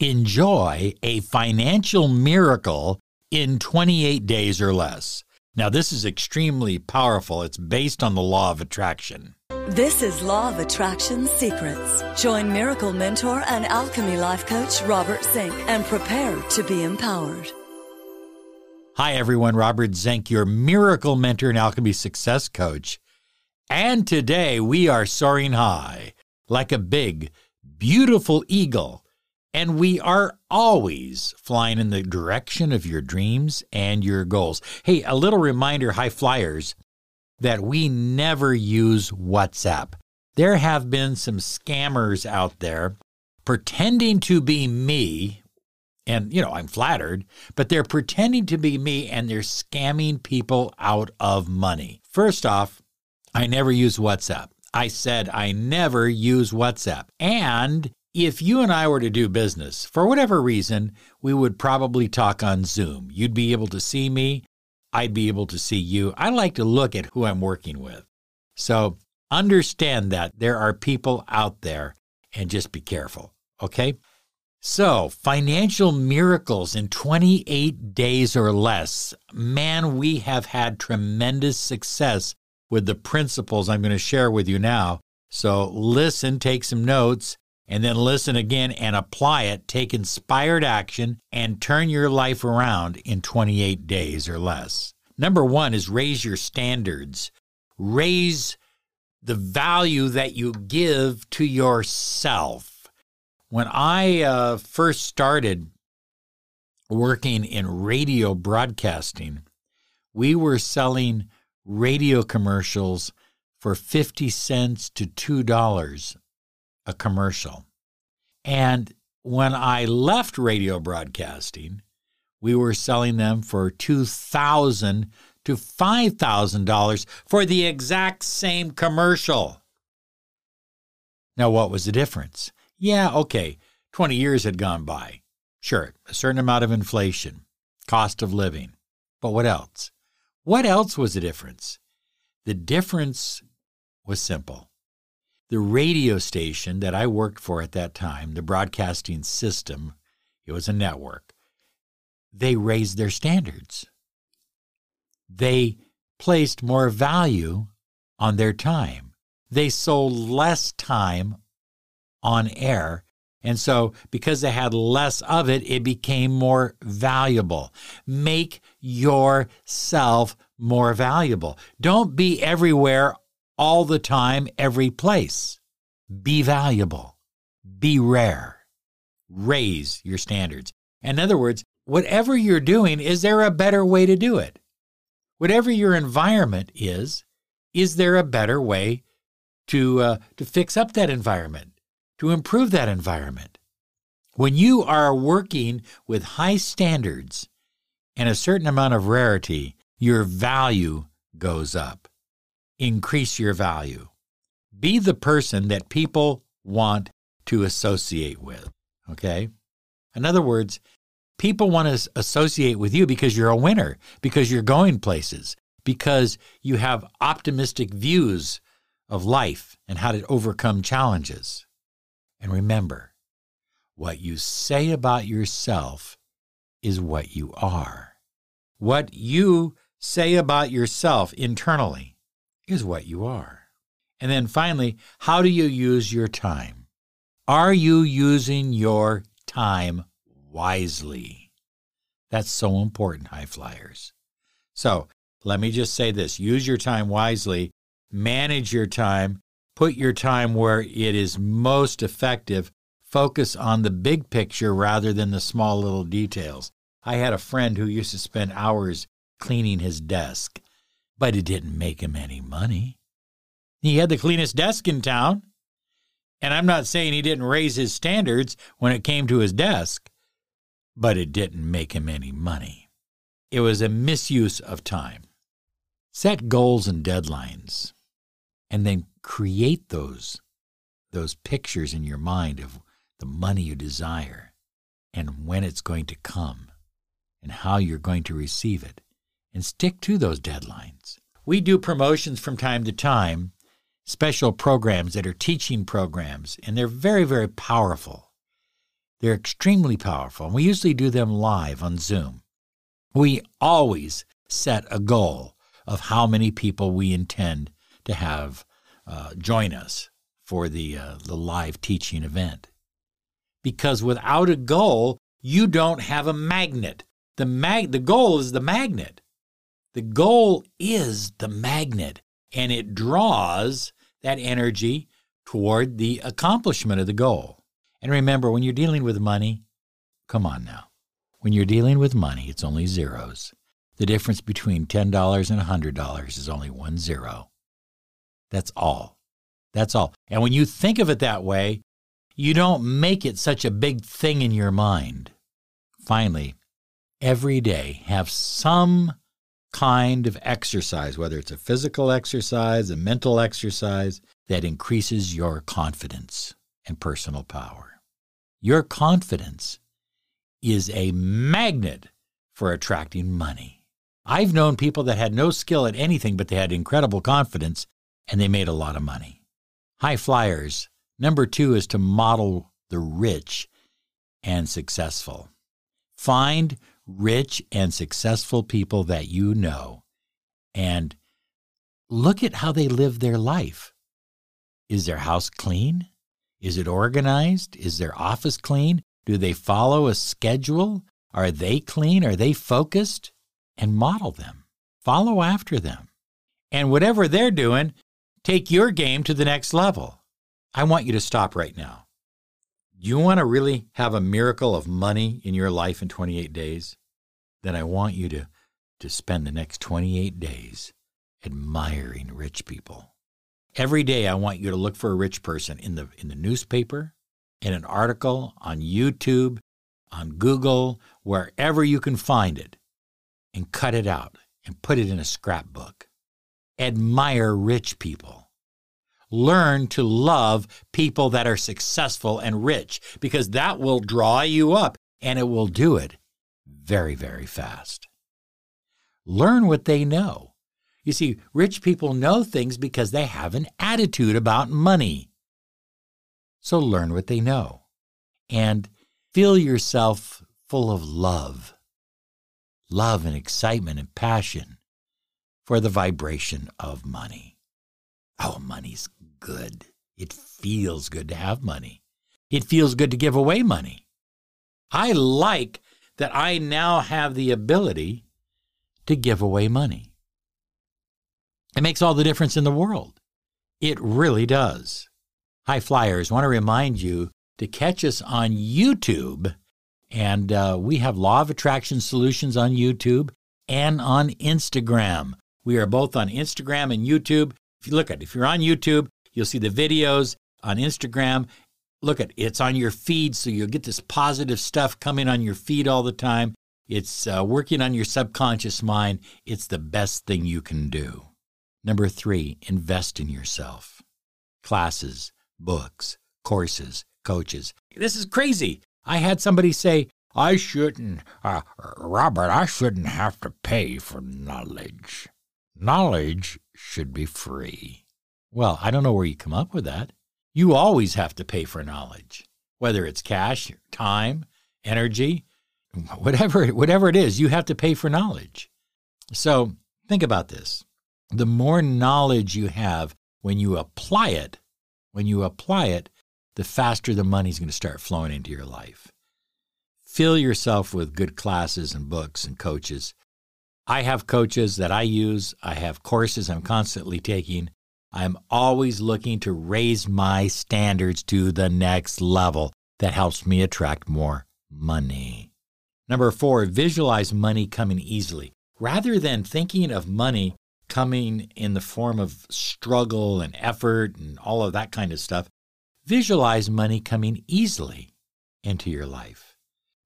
enjoy a financial miracle in 28 days or less. Now, this is extremely powerful. It's based on the law of attraction. This is Law of Attraction Secrets. Join Miracle Mentor and Alchemy Life Coach Robert Zink and prepare to be empowered. Hi, everyone. Robert Zink, your Miracle Mentor and Alchemy Success Coach. And today we are soaring high like a big, beautiful eagle and we are always flying in the direction of your dreams and your goals. Hey, a little reminder, high flyers, that we never use WhatsApp. There have been some scammers out there pretending to be me. And, you know, I'm flattered, but they're pretending to be me and they're scamming people out of money. First off, I never use WhatsApp. I said I never use WhatsApp. And if you and I were to do business, for whatever reason, we would probably talk on Zoom. You'd be able to see me, I'd be able to see you. I like to look at who I'm working with. So understand that there are people out there and just be careful, okay? So, financial miracles in 28 days or less. Man, we have had tremendous success with the principles I'm going to share with you now. So, listen, take some notes, and then listen again and apply it, take inspired action, and turn your life around in 28 days or less. Number one is raise your standards, raise the value that you give to yourself. When I uh, first started working in radio broadcasting, we were selling radio commercials for 50 cents to $2 a commercial. And when I left radio broadcasting, we were selling them for 2,000 to $5,000 for the exact same commercial. Now, what was the difference? Yeah, okay, 20 years had gone by. Sure, a certain amount of inflation, cost of living. But what else? What else was the difference? The difference was simple the radio station that I worked for at that time, the broadcasting system, it was a network, they raised their standards. They placed more value on their time. They sold less time on air. And so, because they had less of it, it became more valuable. Make yourself more valuable. Don't be everywhere all the time, every place. Be valuable. Be rare. Raise your standards. In other words, whatever you're doing, is there a better way to do it? Whatever your environment is, is there a better way to, uh, to fix up that environment, to improve that environment? When you are working with high standards and a certain amount of rarity, your value goes up increase your value. Be the person that people want to associate with. Okay? In other words, people want to associate with you because you're a winner, because you're going places, because you have optimistic views of life and how to overcome challenges. And remember, what you say about yourself is what you are. What you say about yourself internally is what you are. And then finally, how do you use your time? Are you using your time wisely? That's so important, high flyers. So let me just say this use your time wisely, manage your time, put your time where it is most effective, focus on the big picture rather than the small little details. I had a friend who used to spend hours cleaning his desk but it didn't make him any money. He had the cleanest desk in town. And I'm not saying he didn't raise his standards when it came to his desk, but it didn't make him any money. It was a misuse of time. Set goals and deadlines, and then create those, those pictures in your mind of the money you desire and when it's going to come and how you're going to receive it and stick to those deadlines. We do promotions from time to time, special programs that are teaching programs, and they're very, very powerful. They're extremely powerful. And we usually do them live on Zoom. We always set a goal of how many people we intend to have uh, join us for the, uh, the live teaching event. Because without a goal, you don't have a magnet. The, mag- the goal is the magnet. The goal is the magnet, and it draws that energy toward the accomplishment of the goal. And remember, when you're dealing with money, come on now. When you're dealing with money, it's only zeros. The difference between $10 and $100 is only one zero. That's all. That's all. And when you think of it that way, you don't make it such a big thing in your mind. Finally, every day have some kind of exercise, whether it's a physical exercise, a mental exercise, that increases your confidence and personal power. Your confidence is a magnet for attracting money. I've known people that had no skill at anything, but they had incredible confidence and they made a lot of money. High flyers. Number two is to model the rich and successful. Find rich and successful people that you know and look at how they live their life. Is their house clean? Is it organized? Is their office clean? Do they follow a schedule? Are they clean? Are they focused? And model them. Follow after them. And whatever they're doing, take your game to the next level. I want you to stop right now. You want to really have a miracle of money in your life in 28 days? Then I want you to, to spend the next 28 days admiring rich people. Every day I want you to look for a rich person in the in the newspaper, in an article, on YouTube, on Google, wherever you can find it, and cut it out and put it in a scrapbook. Admire rich people. Learn to love people that are successful and rich because that will draw you up and it will do it very, very fast. Learn what they know. You see, rich people know things because they have an attitude about money. So learn what they know and feel yourself full of love, love and excitement and passion for the vibration of money. Money's good. It feels good to have money. It feels good to give away money. I like that I now have the ability to give away money. It makes all the difference in the world. It really does. High flyers, want to remind you to catch us on YouTube. And uh, we have Law of Attraction Solutions on YouTube and on Instagram. We are both on Instagram and YouTube. If you look at it, if you're on YouTube, you'll see the videos on Instagram. Look at it's on your feed, so you'll get this positive stuff coming on your feed all the time. It's uh, working on your subconscious mind. It's the best thing you can do. Number three, invest in yourself. Classes, books, courses, coaches. This is crazy. I had somebody say, I shouldn't, uh, Robert, I shouldn't have to pay for knowledge. Knowledge should be free. Well, I don't know where you come up with that. You always have to pay for knowledge, whether it's cash, time, energy, whatever, whatever it is, you have to pay for knowledge. So think about this the more knowledge you have when you apply it, when you apply it, the faster the money's going to start flowing into your life. Fill yourself with good classes and books and coaches. I have coaches that I use, I have courses I'm constantly taking. I'm always looking to raise my standards to the next level. That helps me attract more money. Number four, visualize money coming easily. Rather than thinking of money coming in the form of struggle and effort and all of that kind of stuff, visualize money coming easily into your life.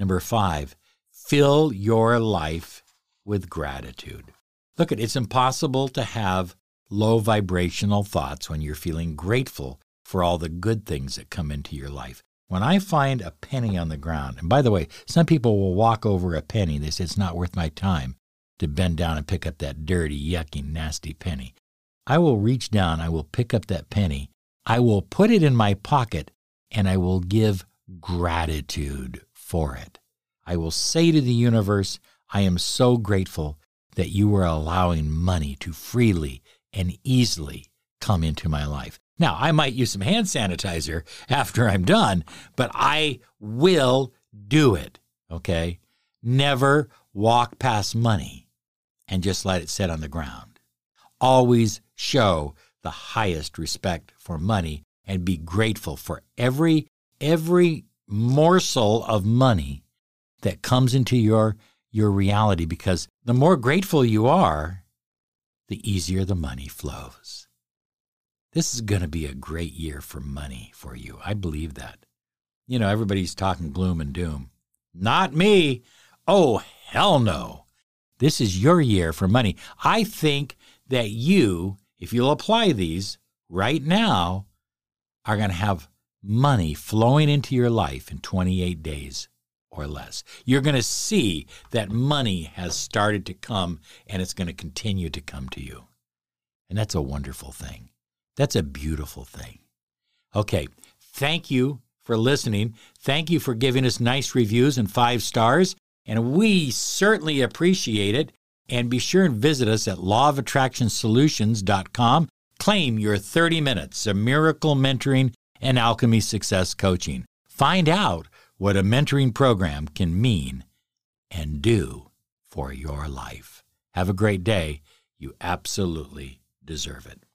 Number five, fill your life with gratitude. Look, at it's impossible to have low vibrational thoughts when you're feeling grateful for all the good things that come into your life. When I find a penny on the ground, and by the way, some people will walk over a penny, they say it's not worth my time to bend down and pick up that dirty, yucky, nasty penny. I will reach down, I will pick up that penny, I will put it in my pocket, and I will give gratitude for it. I will say to the universe, I am so grateful that you are allowing money to freely and easily come into my life. Now, I might use some hand sanitizer after I'm done, but I will do it. Okay? Never walk past money and just let it sit on the ground. Always show the highest respect for money and be grateful for every every morsel of money that comes into your your reality because the more grateful you are, the easier the money flows. This is going to be a great year for money for you. I believe that. You know, everybody's talking gloom and doom. Not me. Oh, hell no. This is your year for money. I think that you, if you'll apply these right now, are going to have money flowing into your life in 28 days or less. You're going to see that money has started to come and it's going to continue to come to you. And that's a wonderful thing. That's a beautiful thing. Okay, thank you for listening. Thank you for giving us nice reviews and five stars. And we certainly appreciate it. And be sure and visit us at lawofattractionsolutions.com. Claim your 30 minutes of miracle mentoring and alchemy success coaching. Find out what a mentoring program can mean and do for your life. Have a great day. You absolutely deserve it.